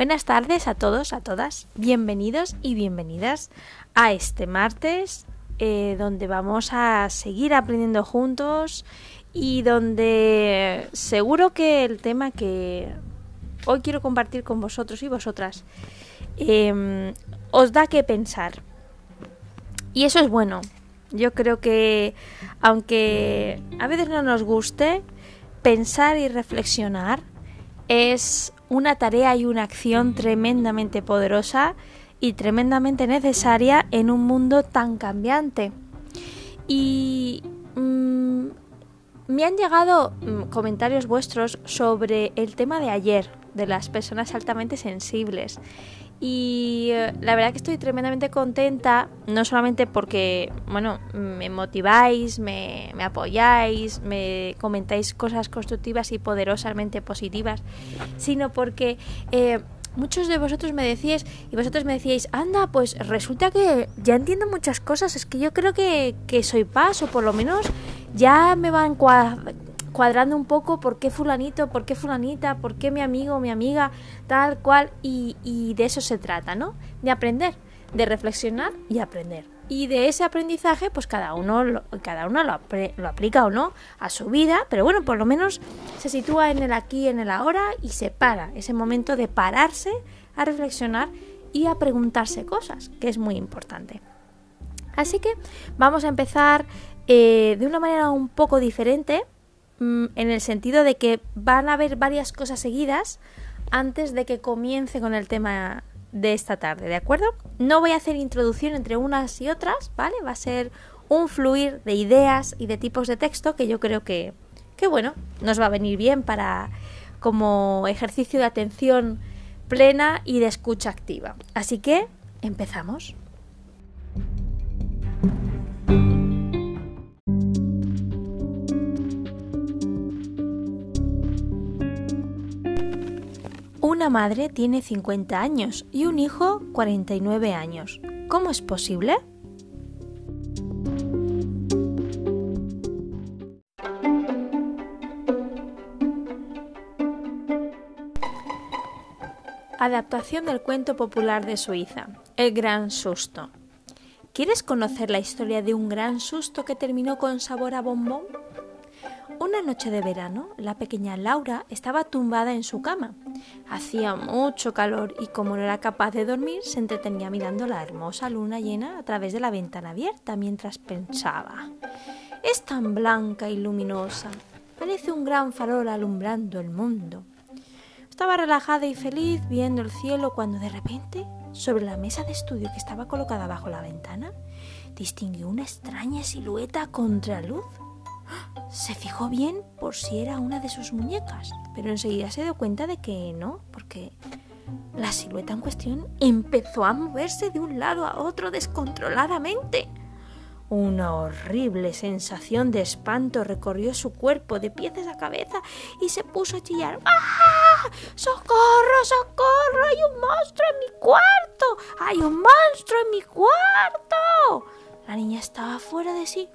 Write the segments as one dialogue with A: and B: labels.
A: Buenas tardes a todos, a todas. Bienvenidos y bienvenidas a este martes eh, donde vamos a seguir aprendiendo juntos y donde seguro que el tema que hoy quiero compartir con vosotros y vosotras em, os da que pensar. Y eso es bueno. Yo creo que aunque a veces no nos guste, pensar y reflexionar es una tarea y una acción tremendamente poderosa y tremendamente necesaria en un mundo tan cambiante. Y mm, me han llegado mm, comentarios vuestros sobre el tema de ayer, de las personas altamente sensibles. Y eh, la verdad que estoy tremendamente contenta, no solamente porque, bueno, me motiváis, me, apoyáis, me comentáis cosas constructivas y poderosamente positivas, sino porque eh, muchos de vosotros me decíais y vosotros me decíais, anda, pues resulta que ya entiendo muchas cosas, es que yo creo que, que soy paz, o por lo menos ya me van cuadrando un poco por qué fulanito, por qué fulanita, por qué mi amigo, mi amiga, tal cual, y, de eso se trata, ¿no? De aprender, de reflexionar y aprender. Y de ese aprendizaje, pues cada uno, lo, cada uno lo, lo, aplica o no a su vida, pero bueno, por lo menos se sitúa en el aquí, en el ahora y se para, ese momento de pararse a reflexionar y a preguntarse cosas, que es muy importante. Así que vamos a empezar eh, de una manera un poco diferente, Mm, en el sentido de que van a haber varias cosas seguidas antes de que comience con el tema de esta tarde, ¿de acuerdo? No voy a hacer introducción entre unas y otras, ¿vale? Va a ser un fluir de ideas y de tipos de texto que yo creo que, que bueno, nos va a venir bien para como ejercicio de atención plena y de escucha activa. Así que empezamos. Una madre tiene 50 años y un hijo 49 años. ¿Cómo es posible? Adaptación del cuento popular de Suiza, El Gran Susto. ¿Quieres conocer la historia de un gran susto que terminó con sabor a bombón? Una noche de verano, la pequeña Laura estaba tumbada en su cama. Hacía mucho calor y como no era capaz de dormir, se entretenía mirando la hermosa luna llena a través de la ventana abierta mientras pensaba. Es tan blanca y luminosa. Parece un gran farol alumbrando el mundo. Estaba relajada y feliz viendo el cielo cuando de repente, sobre la mesa de estudio que estaba colocada bajo la ventana, distinguió una extraña silueta contra luz se fijó bien por si era una de sus muñecas, pero enseguida se dio cuenta de que no, porque la silueta en cuestión empezó a moverse de un lado a otro descontroladamente. Una horrible sensación de espanto recorrió su cuerpo de pies a cabeza y se puso a chillar. ¡Ah! ¡Socorro, socorro! ¡Hay un monstruo en mi cuarto! ¡Hay un monstruo en mi cuarto! La niña estaba fuera de sí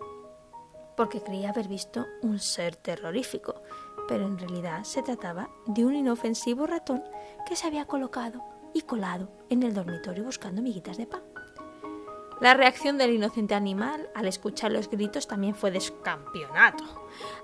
A: porque creía haber visto un ser terrorífico, pero en realidad se trataba de un inofensivo ratón que se había colocado y colado en el dormitorio buscando miguitas de pan. La reacción del inocente animal al escuchar los gritos también fue descampeonato.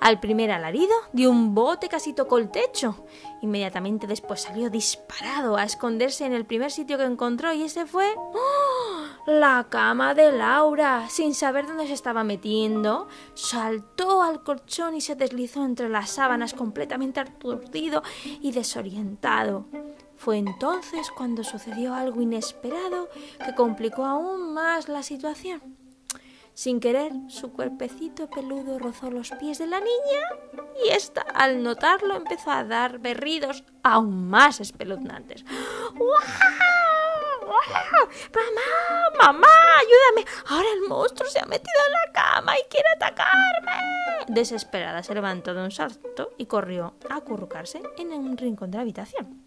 A: Al primer alarido dio un bote casi tocó el techo. Inmediatamente después salió disparado a esconderse en el primer sitio que encontró y ese fue ¡Oh! La cama de Laura. Sin saber dónde se estaba metiendo, saltó al colchón y se deslizó entre las sábanas completamente aturdido y desorientado. Fue entonces cuando sucedió algo inesperado que complicó aún más la situación. Sin querer, su cuerpecito peludo rozó los pies de la niña y ésta, al notarlo, empezó a dar berridos aún más espeluznantes. ¡Mamá! ¡Mamá! ¡Ayúdame! Ahora el monstruo se ha metido en la cama y quiere atacarme. Desesperada se levantó de un salto y corrió a acurrucarse en un rincón de la habitación.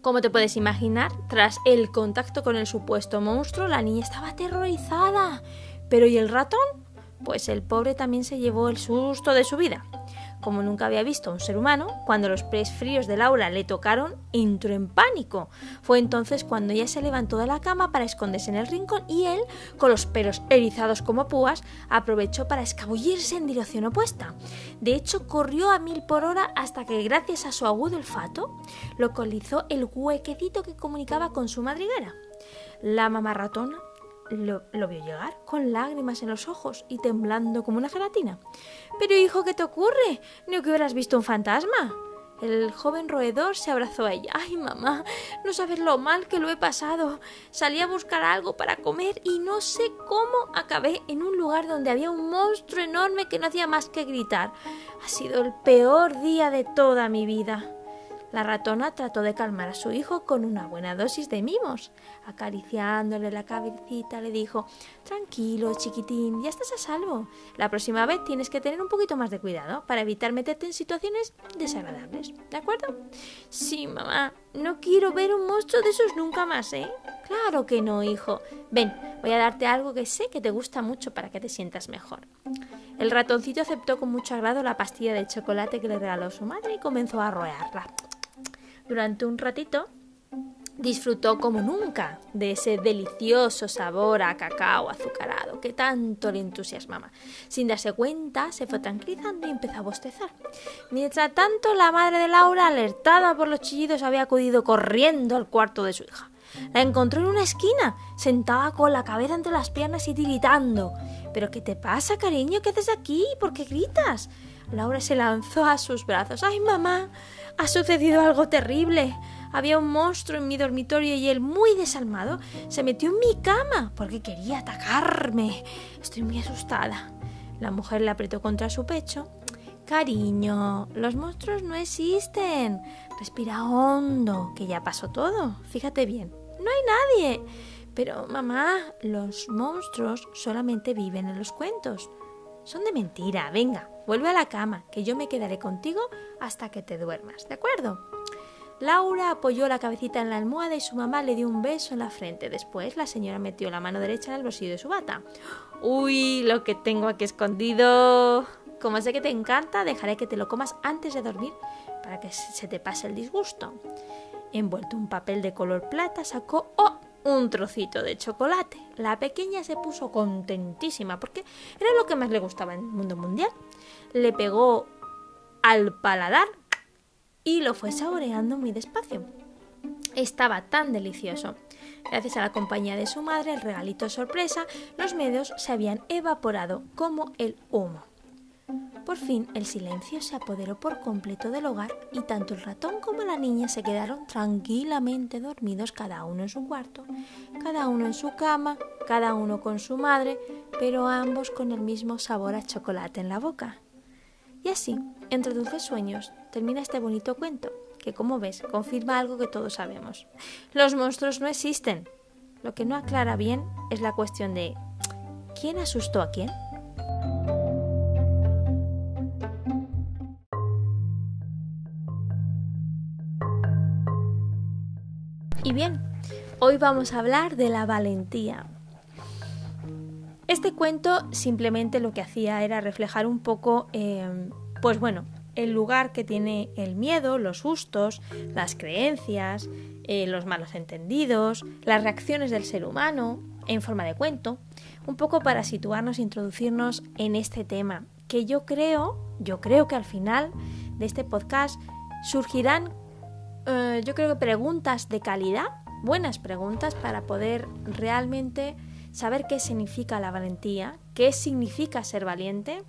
A: Como te puedes imaginar, tras el contacto con el supuesto monstruo, la niña estaba aterrorizada. Pero ¿y el ratón? Pues el pobre también se llevó el susto de su vida. Como nunca había visto a un ser humano, cuando los pies fríos de Laura le tocaron, entró en pánico. Fue entonces cuando ella se levantó de la cama para esconderse en el rincón y él, con los pelos erizados como púas, aprovechó para escabullirse en dirección opuesta. De hecho, corrió a mil por hora hasta que, gracias a su agudo olfato, localizó el huequecito que comunicaba con su madriguera. La mamá ratona lo, vio llegar con lágrimas en los ojos y temblando como una gelatina. Pero hijo, ¿qué te ocurre? ¿No que hubieras visto un fantasma? El joven roedor se abrazó a ella. Ay, mamá, no sabes lo mal que lo he pasado. Salí a buscar algo para comer y no sé cómo acabé en un lugar donde había un monstruo enorme que no hacía más que gritar. Ha sido el peor día de toda mi vida. La ratona trató de calmar a su hijo con una buena dosis de mimos. Acariciándole la cabecita le dijo Tranquilo, chiquitín, ya estás a salvo. La próxima vez tienes que tener un poquito más de cuidado para evitar meterte en situaciones desagradables. ¿De acuerdo? Sí, mamá. No quiero ver un monstruo de esos nunca más, ¿eh? Claro que no, hijo. Ven, voy a darte algo que sé que te gusta mucho para que te sientas mejor. El ratoncito aceptó con mucho agrado la pastilla de chocolate que le regaló su madre y comenzó a roerla. Durante un ratito disfrutó como nunca de ese delicioso sabor a cacao azucarado que tanto le entusiasmaba. Sin darse cuenta, se fue tranquilizando y empezó a bostezar. Mientras tanto, la madre de Laura, alertada por los chillidos, había acudido corriendo al cuarto de su hija. La encontró en una esquina, sentada con la cabeza entre las piernas y tiritando. ¿Pero qué te pasa, cariño? ¿Qué haces aquí? ¿Por qué gritas? Laura se lanzó a sus brazos. ¡Ay, mamá! Ha sucedido algo terrible. Había un monstruo en mi dormitorio y él, muy desalmado, se metió en mi cama porque quería atacarme. Estoy muy asustada. La mujer le apretó contra su pecho. Cariño, los monstruos no existen. Respira hondo, que ya pasó todo. Fíjate bien. No hay nadie. Pero, mamá, los monstruos solamente viven en los cuentos. Son de mentira. Venga, vuelve a la cama, que yo me quedaré contigo hasta que te duermas. ¿De acuerdo? Laura apoyó la cabecita en la almohada y su mamá le dio un beso en la frente. Después la señora metió la mano derecha en el bolsillo de su bata. Uy, lo que tengo aquí escondido. Como sé que te encanta, dejaré que te lo comas antes de dormir para que se te pase el disgusto. Envuelto un papel de color plata, sacó ¡oh! un trocito de chocolate. La pequeña se puso contentísima porque era lo que más le gustaba en el mundo mundial. Le pegó al paladar y lo fue saboreando muy despacio. Estaba tan delicioso. Gracias a la compañía de su madre, el regalito sorpresa, los medios se habían evaporado como el humo. Por fin el silencio se apoderó por completo del hogar y tanto el ratón como la niña se quedaron tranquilamente dormidos cada uno en su cuarto, cada uno en su cama, cada uno con su madre, pero ambos con el mismo sabor a chocolate en la boca. Y así, entre dulces sueños, termina este bonito cuento, que como ves, confirma algo que todos sabemos. Los monstruos no existen. Lo que no aclara bien es la cuestión de ¿quién asustó a quién? Y bien, hoy vamos a hablar de la valentía. Este cuento simplemente lo que hacía era reflejar un poco, eh, pues bueno, el lugar que tiene el miedo, los sustos, las creencias, eh, los malos entendidos, las reacciones del ser humano en forma de cuento, un poco para situarnos e introducirnos en este tema, que yo creo, yo creo que al final de este podcast surgirán eh, yo creo que preguntas de calidad, buenas preguntas para poder realmente saber qué significa la valentía, qué significa ser valiente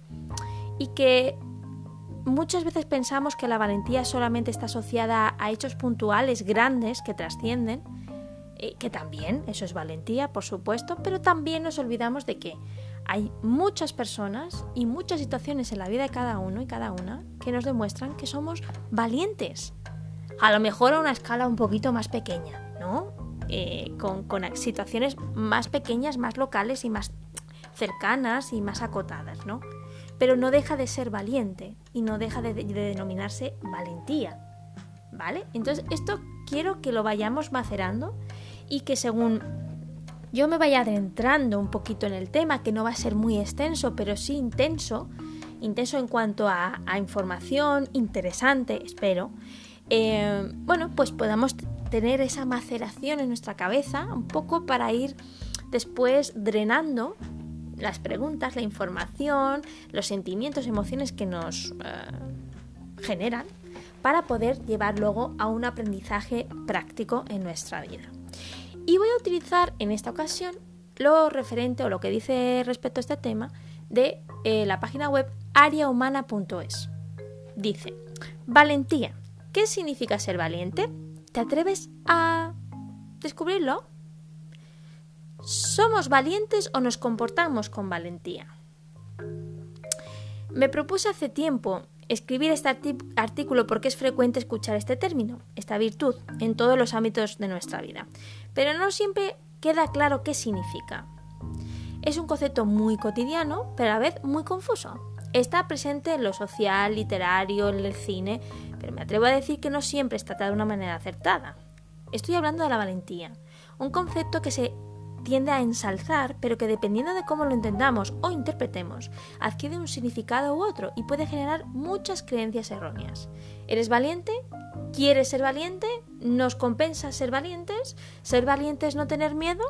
A: y que muchas veces pensamos que la valentía solamente está asociada a hechos puntuales grandes que trascienden, eh, que también eso es valentía, por supuesto, pero también nos olvidamos de que hay muchas personas y muchas situaciones en la vida de cada uno y cada una que nos demuestran que somos valientes a lo mejor a una escala un poquito más pequeña, ¿no? Eh, con, situaciones más pequeñas, más locales y más cercanas y más acotadas, ¿no? Pero no deja de ser valiente y no deja de, denominarse valentía, ¿vale? Entonces esto quiero que lo vayamos macerando y que según yo me vaya adentrando un poquito en el tema, que no va a ser muy extenso, pero sí intenso, intenso en cuanto a, información, interesante, espero, eh, bueno, pues podamos tener esa maceración en nuestra cabeza un poco para ir después drenando las preguntas, la información, los sentimientos, emociones que nos eh, generan para poder llevar luego a un aprendizaje práctico en nuestra vida. Y voy a utilizar en esta ocasión lo referente o lo que dice respecto a este tema de eh, la página web ariahumana.es. Dice, valentía. ¿Qué significa ser valiente? ¿Te atreves a descubrirlo? ¿Somos valientes o nos comportamos con valentía? Me propuse hace tiempo escribir este artículo porque es frecuente escuchar este término, esta virtud, en todos los ámbitos de nuestra vida, pero no siempre queda claro qué significa. Es un concepto muy cotidiano, pero a la vez muy confuso. Está presente en lo social, literario, en el cine, me atrevo a decir que no siempre está tratado de una manera acertada. Estoy hablando de la valentía, un concepto que se tiende a ensalzar, pero que dependiendo de cómo lo entendamos o interpretemos, adquiere un significado u otro y puede generar muchas creencias erróneas. ¿Eres valiente? ¿Quieres ser valiente? ¿Nos compensa ser valientes? ¿Ser valiente es no tener miedo?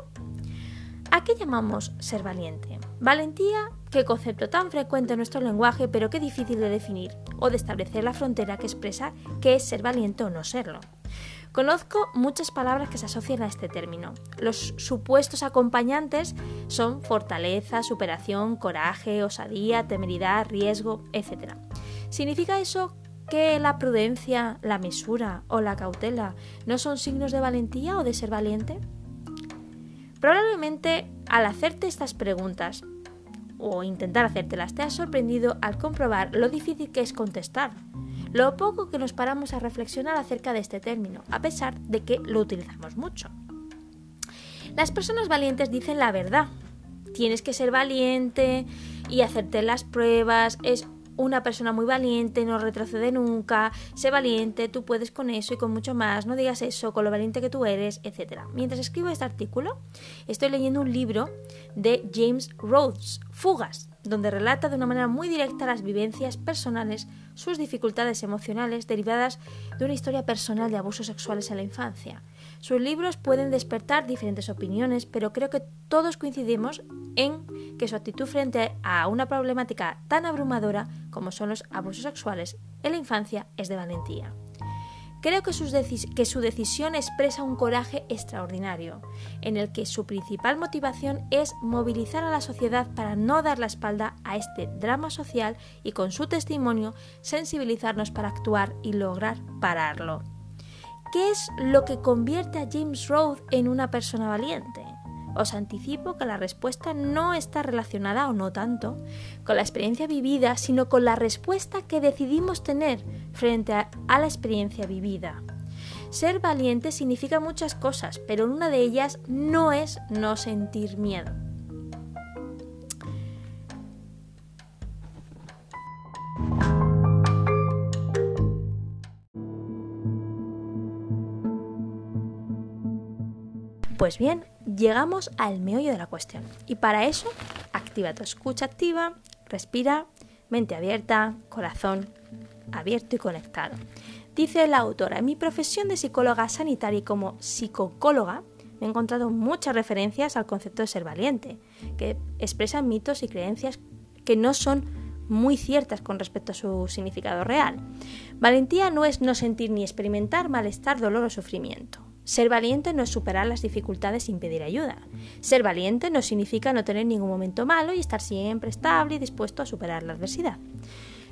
A: ¿A qué llamamos ser valiente? Valentía, qué concepto tan frecuente en nuestro lenguaje, pero qué difícil de definir o de establecer la frontera que expresa qué es ser valiente o no serlo. Conozco muchas palabras que se asocian a este término. Los supuestos acompañantes son fortaleza, superación, coraje, osadía, temeridad, riesgo, etc. ¿Significa eso que la prudencia, la mesura o la cautela no son signos de valentía o de ser valiente? Probablemente al hacerte estas preguntas o intentar hacértelas te has sorprendido al comprobar lo difícil que es contestar lo poco que nos paramos a reflexionar acerca de este término, a pesar de que lo utilizamos mucho. Las personas valientes dicen la verdad. Tienes que ser valiente y hacerte las pruebas, es una persona muy valiente, no retrocede nunca, sé valiente, tú puedes con eso y con mucho más, no digas eso, con lo valiente que tú eres, etc. Mientras escribo este artículo, estoy leyendo un libro de James Rhodes, Fugas, donde relata de una manera muy directa las vivencias personales, sus dificultades emocionales derivadas de una historia personal de abusos sexuales en la infancia. Sus libros pueden despertar diferentes opiniones, pero creo que todos coincidimos en que su actitud frente a una problemática tan abrumadora como son los abusos sexuales en la infancia es de valentía. Creo que, su decisión expresa un coraje extraordinario, en el que su principal motivación es movilizar a la sociedad para no dar la espalda a este drama social y con su testimonio sensibilizarnos para actuar y lograr pararlo. ¿Qué es lo que convierte a James Rhodes en una persona valiente? Os anticipo que la respuesta no está relacionada o no tanto con la experiencia vivida, sino con la respuesta que decidimos tener frente a, la experiencia vivida. Ser valiente significa muchas cosas, pero una de ellas no es no sentir miedo. Pues bien, llegamos al meollo de la cuestión. Y para eso, activa tu escucha activa, respira, mente abierta, corazón abierto y conectado. Dice la autora, en mi profesión de psicóloga sanitaria y como psicóloga, he encontrado muchas referencias al concepto de ser valiente, que expresan mitos y creencias que no son muy ciertas con respecto a su significado real. Valentía no es no sentir ni experimentar malestar, dolor o sufrimiento. Ser valiente no es superar las dificultades sin pedir ayuda. Ser valiente no significa no tener ningún momento malo y estar siempre estable y dispuesto a superar la adversidad.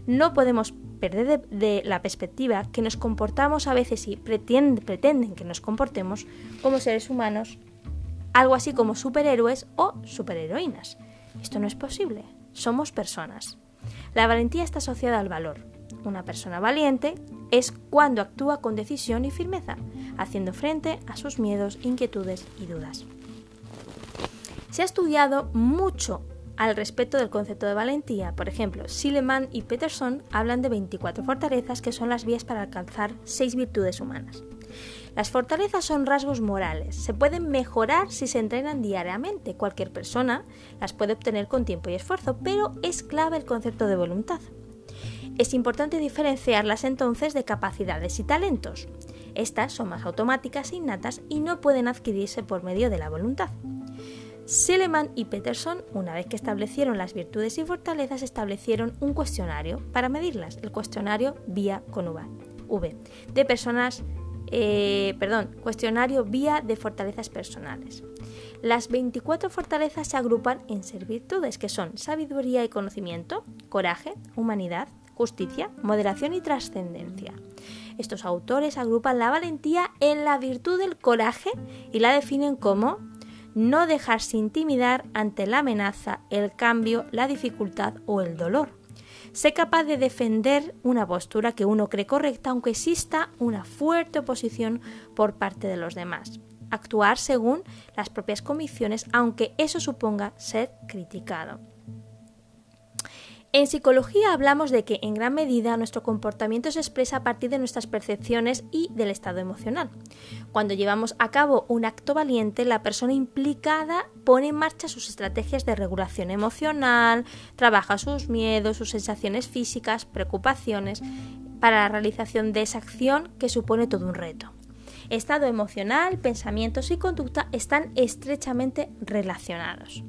A: No podemos perder de, la perspectiva que nos comportamos a veces y pretenden que nos comportemos como seres humanos, algo así como superhéroes o superheroínas. Esto no es posible. Somos personas. La valentía está asociada al valor. Una persona valiente es cuando actúa con decisión y firmeza, haciendo frente a sus miedos, inquietudes y dudas. Se ha estudiado mucho al respecto del concepto de valentía. Por ejemplo, Sileman y Peterson hablan de 24 fortalezas que son las vías para alcanzar seis virtudes humanas. Las fortalezas son rasgos morales. Se pueden mejorar si se entrenan diariamente. Cualquier persona las puede obtener con tiempo y esfuerzo, pero es clave el concepto de voluntad. Es importante diferenciarlas entonces de capacidades y talentos. Estas son más automáticas e innatas y no pueden adquirirse por medio de la voluntad. Seleman y Peterson, una vez que establecieron las virtudes y fortalezas, establecieron un cuestionario para medirlas, el cuestionario vía con V, de personas, eh, perdón, cuestionario vía de fortalezas personales. Las 24 fortalezas se agrupan en ser virtudes, que son sabiduría y conocimiento, coraje, humanidad, justicia, moderación y trascendencia. Estos autores agrupan la valentía en la virtud del coraje y la definen como no dejarse intimidar ante la amenaza, el cambio, la dificultad o el dolor. Sé capaz de defender una postura que uno cree correcta aunque exista una fuerte oposición por parte de los demás. Actuar según las propias convicciones aunque eso suponga ser criticado. En psicología hablamos de que en gran medida nuestro comportamiento se expresa a partir de nuestras percepciones y del estado emocional. Cuando llevamos a cabo un acto valiente, la persona implicada pone en marcha sus estrategias de regulación emocional, trabaja sus miedos, sus sensaciones físicas, preocupaciones, para la realización de esa acción que supone todo un reto. Estado emocional, pensamientos y conducta están estrechamente relacionados.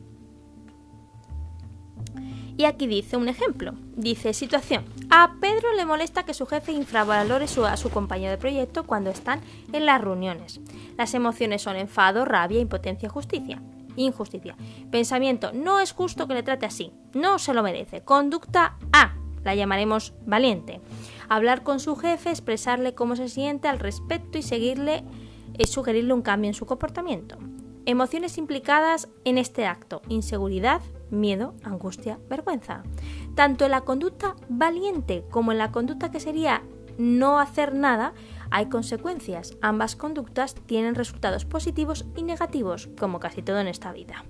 A: Y aquí dice un ejemplo. Dice, situación. A Pedro le molesta que su jefe infravalore a su compañero de proyecto cuando están en las reuniones. Las emociones son enfado, rabia, impotencia, justicia. Injusticia. Pensamiento. No es justo que le trate así. No se lo merece. Conducta A. La llamaremos valiente. Hablar con su jefe, expresarle cómo se siente al respecto y seguirle, es sugerirle un cambio en su comportamiento. Emociones implicadas en este acto. Inseguridad, miedo, angustia, vergüenza. Tanto en la conducta valiente como en la conducta que sería no hacer nada, hay consecuencias. Ambas conductas tienen resultados positivos y negativos, como casi todo en esta vida.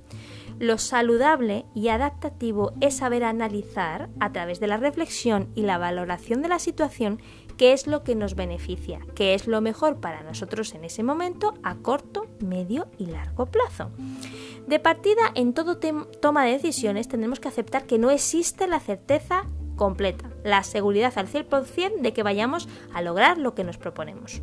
A: Lo saludable y adaptativo es saber analizar, a través de la reflexión y la valoración de la situación, qué es lo que nos beneficia, qué es lo mejor para nosotros en ese momento a corto, medio y largo plazo. De partida, en todo toma de decisiones tendremos que aceptar que no existe la certeza completa, la seguridad al 100% de que vayamos a lograr lo que nos proponemos.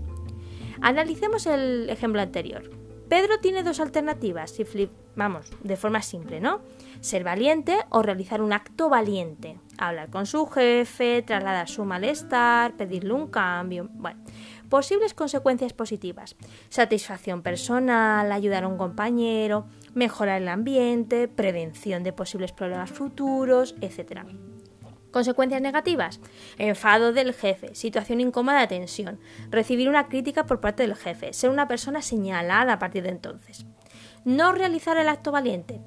A: Analicemos el ejemplo anterior. Pedro tiene dos alternativas, si flip, vamos, de forma simple, ¿no? Ser valiente o realizar un acto valiente. Hablar con su jefe, trasladar su malestar, pedirle un cambio. Bueno, posibles consecuencias positivas. Satisfacción personal, ayudar a un compañero, mejorar el ambiente, prevención de posibles problemas futuros, etc. Consecuencias negativas. Enfado del jefe, situación incómoda de tensión, recibir una crítica por parte del jefe, ser una persona señalada a partir de entonces. No realizar el acto valiente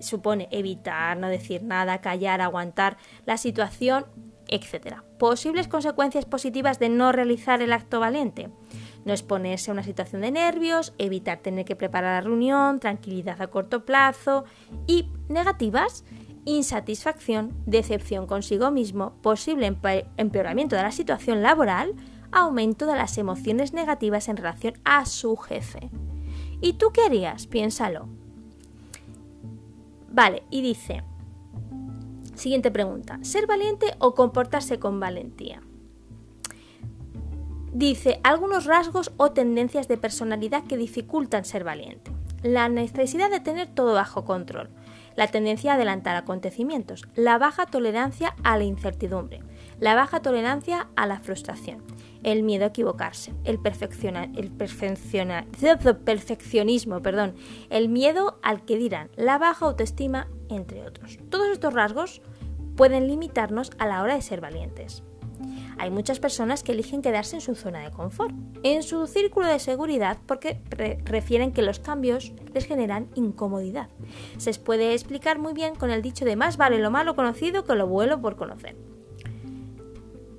A: supone evitar, no decir nada, callar, aguantar la situación, etc. Posibles consecuencias positivas de no realizar el acto valiente. No exponerse a una situación de nervios, evitar tener que preparar la reunión, tranquilidad a corto plazo y negativas, insatisfacción, decepción consigo mismo, posible empeoramiento de la situación laboral, aumento de las emociones negativas en relación a su jefe. ¿Y tú qué harías? Piénsalo. Vale, y dice, siguiente pregunta, ¿ser valiente o comportarse con valentía? Dice algunos rasgos o tendencias de personalidad que dificultan ser valiente. La necesidad de tener todo bajo control, la tendencia a adelantar acontecimientos, la baja tolerancia a la incertidumbre, la baja tolerancia a la frustración, el miedo a equivocarse, el, el perfeccionismo, perdón, el miedo al que dirán, la baja autoestima, entre otros. Todos estos rasgos pueden limitarnos a la hora de ser valientes. Hay muchas personas que eligen quedarse en su zona de confort, en su círculo de seguridad, porque refieren que los cambios les generan incomodidad. Se puede explicar muy bien con el dicho de más vale lo malo conocido que lo bueno por conocer.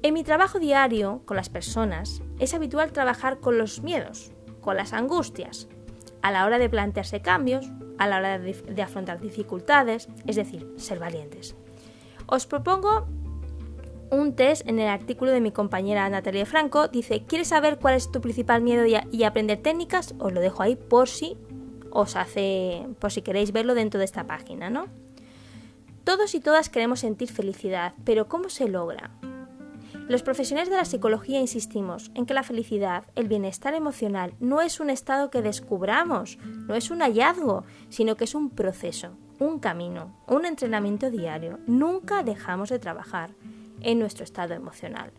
A: En mi trabajo diario con las personas es habitual trabajar con los miedos, con las angustias, a la hora de plantearse cambios, a la hora de, afrontar dificultades, es decir, ser valientes. Os propongo un test en el artículo de mi compañera Natalia Franco. Dice, ¿quieres saber cuál es tu principal miedo y, aprender técnicas? Os lo dejo ahí por si os hace, por si queréis verlo dentro de esta página, ¿no? Todos y todas queremos sentir felicidad, pero ¿cómo se logra? Los profesionales de la psicología insistimos en que la felicidad, el bienestar emocional, no es un estado que descubramos, no es un hallazgo, sino que es un proceso, un camino, un entrenamiento diario. Nunca dejamos de trabajar en nuestro estado emocional.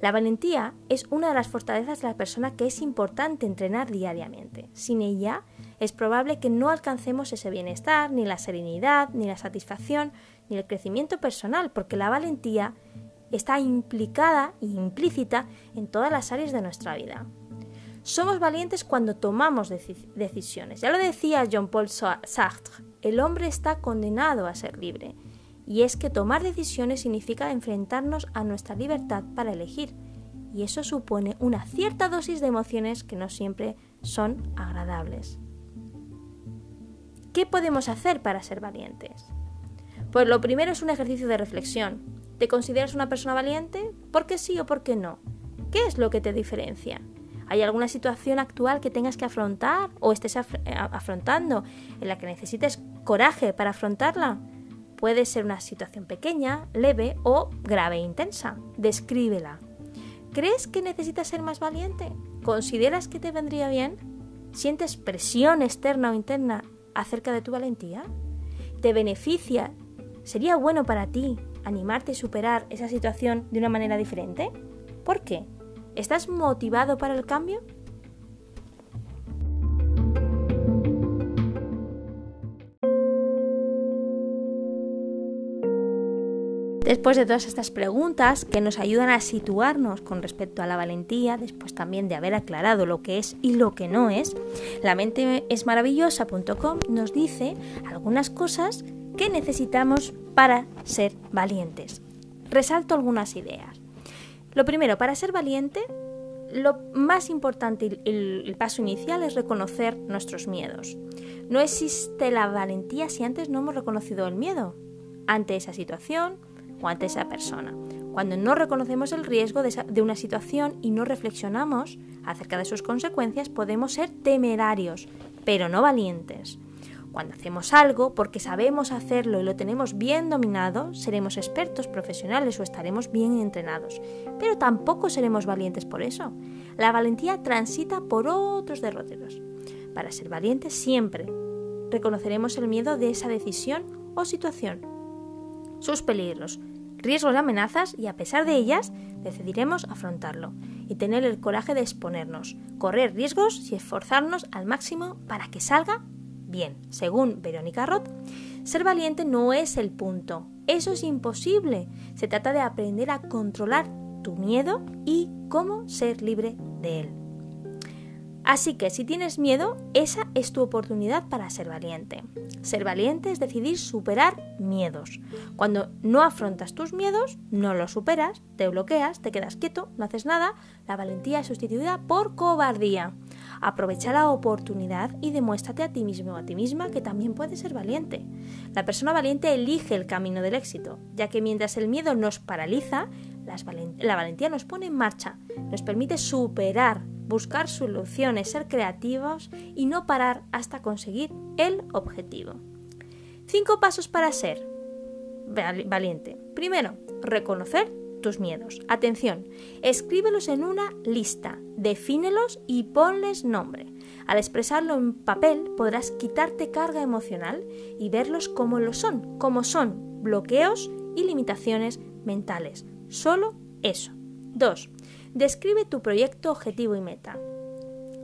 A: La valentía es una de las fortalezas de la persona que es importante entrenar diariamente. Sin ella, es probable que no alcancemos ese bienestar, ni la serenidad, ni la satisfacción, ni el crecimiento personal, porque la valentía está implicada e implícita en todas las áreas de nuestra vida. Somos valientes cuando tomamos decisiones. Ya lo decía Jean Paul Sartre, el hombre está condenado a ser libre. Y es que tomar decisiones significa enfrentarnos a nuestra libertad para elegir. Y eso supone una cierta dosis de emociones que no siempre son agradables. ¿Qué podemos hacer para ser valientes? Pues lo primero es un ejercicio de reflexión. ¿Te consideras una persona valiente? ¿Por qué sí o por qué no? ¿Qué es lo que te diferencia? ¿Hay alguna situación actual que tengas que afrontar o estés eh, afrontando en la que necesites coraje para afrontarla? Puede ser una situación pequeña, leve o grave e intensa. Descríbela. ¿Crees que necesitas ser más valiente? ¿Consideras que te vendría bien? ¿Sientes presión externa o interna acerca de tu valentía? ¿Te beneficia? ¿Sería bueno para ti animarte y superar esa situación de una manera diferente? ¿Por qué? ¿Estás motivado para el cambio? Después de todas estas preguntas que nos ayudan a situarnos con respecto a la valentía, después también de haber aclarado lo que es y lo que no es, la mente es maravillosa.com nos dice algunas cosas que necesitamos para ser valientes. Resalto algunas ideas. Lo primero, para ser valiente, lo más importante, el, paso inicial es reconocer nuestros miedos. No existe la valentía si antes no hemos reconocido el miedo ante esa situación, o ante esa persona. Cuando no reconocemos el riesgo de, una situación y no reflexionamos acerca de sus consecuencias, podemos ser temerarios, pero no valientes. Cuando hacemos algo porque sabemos hacerlo y lo tenemos bien dominado, seremos expertos profesionales o estaremos bien entrenados, pero tampoco seremos valientes por eso. La valentía transita por otros derroteros. Para ser valientes siempre reconoceremos el miedo de esa decisión o situación, sus peligros, riesgos y amenazas y a pesar de ellas decidiremos afrontarlo y tener el coraje de exponernos, correr riesgos y esforzarnos al máximo para que salga bien. Según Verónica Roth, ser valiente no es el punto, eso es imposible. Se trata de aprender a controlar tu miedo y cómo ser libre de él. Así que si tienes miedo, esa es tu oportunidad para ser valiente. Ser valiente es decidir superar miedos. Cuando no afrontas tus miedos, no los superas, te bloqueas, te quedas quieto, no haces nada, la valentía es sustituida por cobardía. Aprovecha la oportunidad y demuéstrate a ti mismo o a ti misma que también puedes ser valiente. La persona valiente elige el camino del éxito, ya que mientras el miedo nos paraliza, la valentía nos pone en marcha, nos permite superar buscar soluciones, ser creativos y no parar hasta conseguir el objetivo. Cinco pasos para ser valiente. Primero, reconocer tus miedos. Atención, escríbelos en una lista, defínelos y ponles nombre. Al expresarlo en papel podrás quitarte carga emocional y verlos como lo son, como son bloqueos y limitaciones mentales. Solo eso. 2. Describe tu proyecto, objetivo y meta.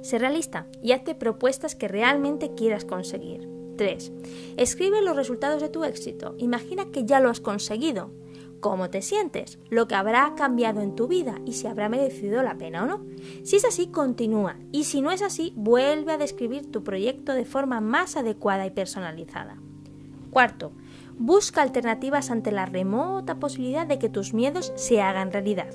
A: Sé realista y hazte propuestas que realmente quieras conseguir. 3. Escribe los resultados de tu éxito. Imagina que ya lo has conseguido. ¿Cómo te sientes? Lo que habrá cambiado en tu vida y si habrá merecido la pena o no. Si es así, continúa. Y si no es así, vuelve a describir tu proyecto de forma más adecuada y personalizada. Cuarto, busca alternativas ante la remota posibilidad de que tus miedos se hagan realidad.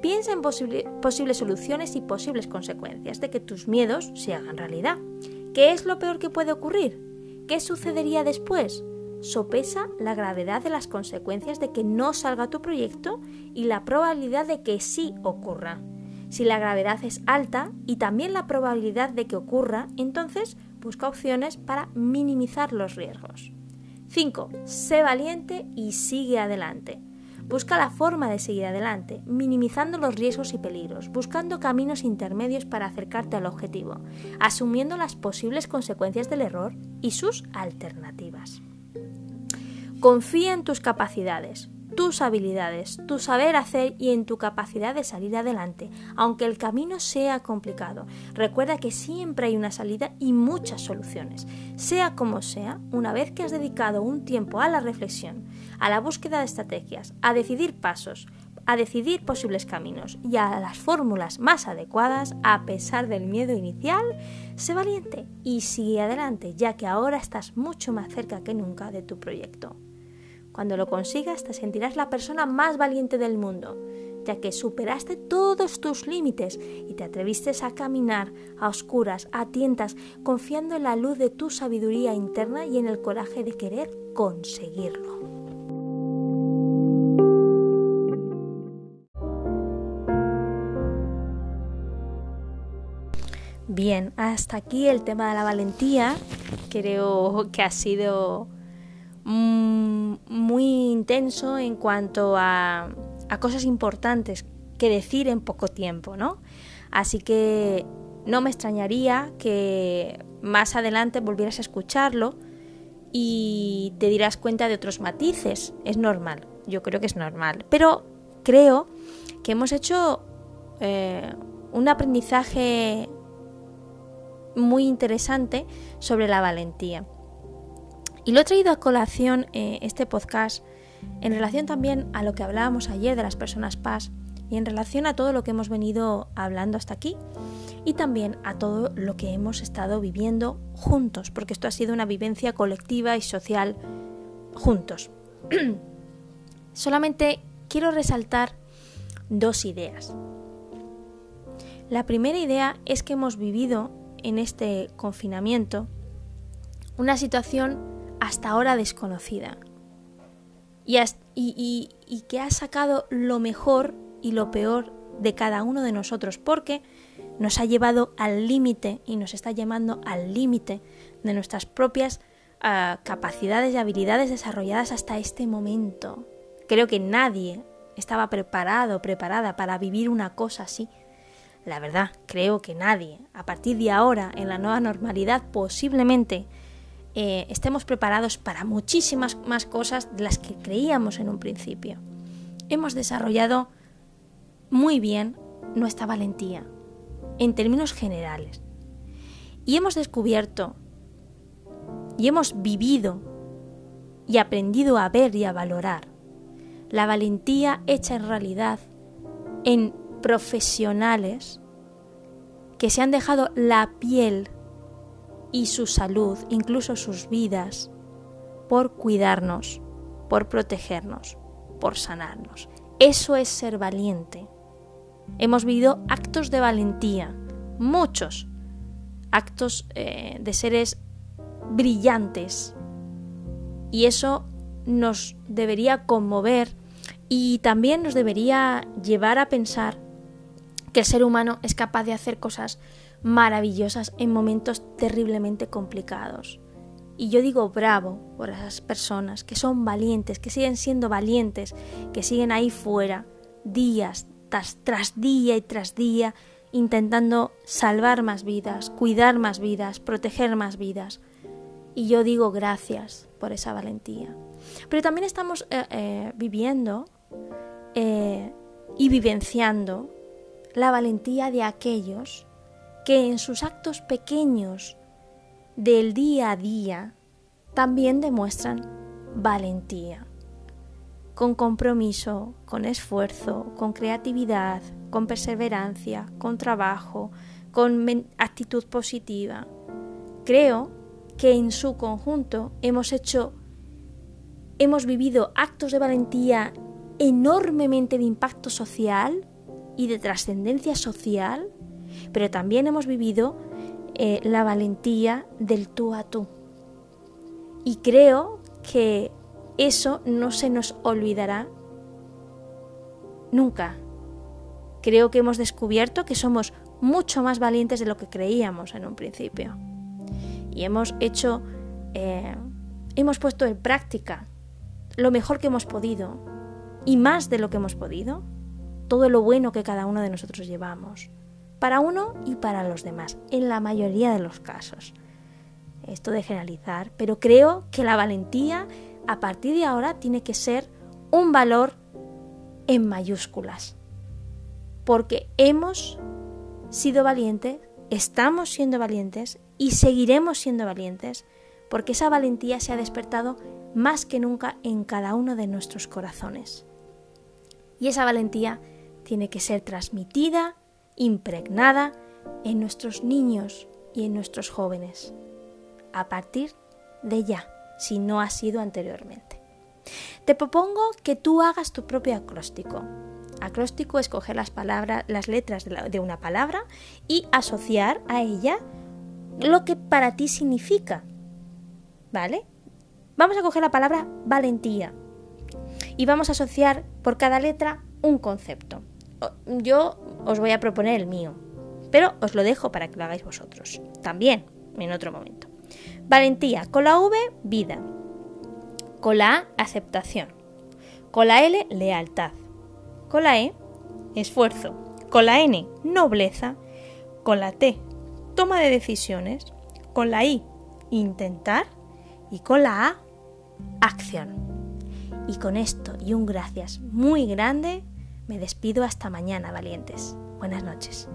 A: Piensa en posibles soluciones y posibles consecuencias de que tus miedos se hagan realidad. ¿Qué es lo peor que puede ocurrir? ¿Qué sucedería después? Sopesa la gravedad de las consecuencias de que no salga tu proyecto y la probabilidad de que sí ocurra. Si la gravedad es alta y también la probabilidad de que ocurra, entonces busca opciones para minimizar los riesgos. 5. Sé valiente y sigue adelante. Busca la forma de seguir adelante, minimizando los riesgos y peligros, buscando caminos intermedios para acercarte al objetivo, asumiendo las posibles consecuencias del error y sus alternativas. Confía en tus capacidades, tus habilidades, tu saber hacer y en tu capacidad de salir adelante, aunque el camino sea complicado. Recuerda que siempre hay una salida y muchas soluciones. Sea como sea, una vez que has dedicado un tiempo a la reflexión, a la búsqueda de estrategias, a decidir pasos, a decidir posibles caminos y a las fórmulas más adecuadas, a pesar del miedo inicial, sé valiente y sigue adelante, ya que ahora estás mucho más cerca que nunca de tu proyecto. Cuando lo consigas te sentirás la persona más valiente del mundo, ya que superaste todos tus límites y te atreviste a caminar a oscuras, a tientas, confiando en la luz de tu sabiduría interna y en el coraje de querer conseguirlo. Bien, hasta aquí el tema de la valentía. Creo que ha sido muy intenso en cuanto a, cosas importantes que decir en poco tiempo, ¿no? Así que no me extrañaría que más adelante volvieras a escucharlo y te dirás cuenta de otros matices. Es normal, yo creo que es normal. Pero creo que hemos hecho eh, un aprendizaje muy interesante sobre la valentía. Y lo he traído a colación eh, este podcast en relación también a lo que hablábamos ayer de las personas paz y en relación a todo lo que hemos venido hablando hasta aquí y también a todo lo que hemos estado viviendo juntos, porque esto ha sido una vivencia colectiva y social juntos. Solamente quiero resaltar dos ideas. La primera idea es que hemos vivido en este confinamiento una situación hasta ahora desconocida y, que ha sacado lo mejor y lo peor de cada uno de nosotros porque nos ha llevado al límite y nos está llevando al límite de nuestras propias ah, capacidades y habilidades desarrolladas hasta este momento. Creo que nadie estaba preparado, preparada para vivir una cosa así. La verdad, creo que nadie. A partir de ahora, en la nueva normalidad, posiblemente eh, estemos preparados para muchísimas más cosas de las que creíamos en un principio. Hemos desarrollado muy bien nuestra valentía, en términos generales. Y hemos descubierto y hemos vivido y aprendido a ver y a valorar la valentía hecha en realidad en profesionales que se han dejado la piel y su salud, incluso sus vidas, por cuidarnos, por protegernos, por sanarnos. Eso es ser valiente. Hemos vivido actos de valentía, muchos actos eh, de seres brillantes. Y eso nos debería conmover y también nos debería llevar a pensar que el ser humano es capaz de hacer cosas maravillosas en momentos terriblemente complicados. Y yo digo bravo por esas personas que son valientes, que siguen siendo valientes, que siguen ahí fuera, días tras, día y tras día, intentando salvar más vidas, cuidar más vidas, proteger más vidas. Y yo digo gracias por esa valentía. Pero también estamos eh, eh, viviendo eh, y vivenciando la valentía de aquellos que en sus actos pequeños del día a día también demuestran valentía, con compromiso, con esfuerzo, con creatividad, con perseverancia, con trabajo, con actitud positiva. Creo que en su conjunto hemos hecho, hemos vivido actos de valentía enormemente de impacto social y de trascendencia social pero también hemos vivido eh, la valentía del tú a tú. Y creo que eso no se nos olvidará nunca. Creo que hemos descubierto que somos mucho más valientes de lo que creíamos en un principio. Y hemos hecho, eh, hemos puesto en práctica lo mejor que hemos podido y más de lo que hemos podido, todo lo bueno que cada uno de nosotros llevamos, para uno y para los demás, en la mayoría de los casos. Esto de generalizar, pero creo que la valentía a partir de ahora tiene que ser un valor en mayúsculas, porque hemos sido valientes, estamos siendo valientes y seguiremos siendo valientes, porque esa valentía se ha despertado más que nunca en cada uno de nuestros corazones. Y esa valentía tiene que ser transmitida, impregnada en nuestros niños y en nuestros jóvenes, a partir de ya, si no ha sido anteriormente. Te propongo que tú hagas tu propio acróstico. Acróstico es coger las palabras, las letras de, de una palabra y asociar a ella lo que para ti significa. ¿Vale? Vamos a coger la palabra valentía y vamos a asociar por cada letra un concepto. Yo os voy a proponer el mío, pero os lo dejo para que lo hagáis vosotros, también en otro momento. Valentía, con la V, vida. Con la A, aceptación. Con la L, lealtad. Con la E, esfuerzo. Con la N, nobleza. Con la T, toma de decisiones. Con la I, intentar. Y con la A, acción. Y con esto y un gracias muy grande, me despido hasta mañana, valientes. Buenas noches.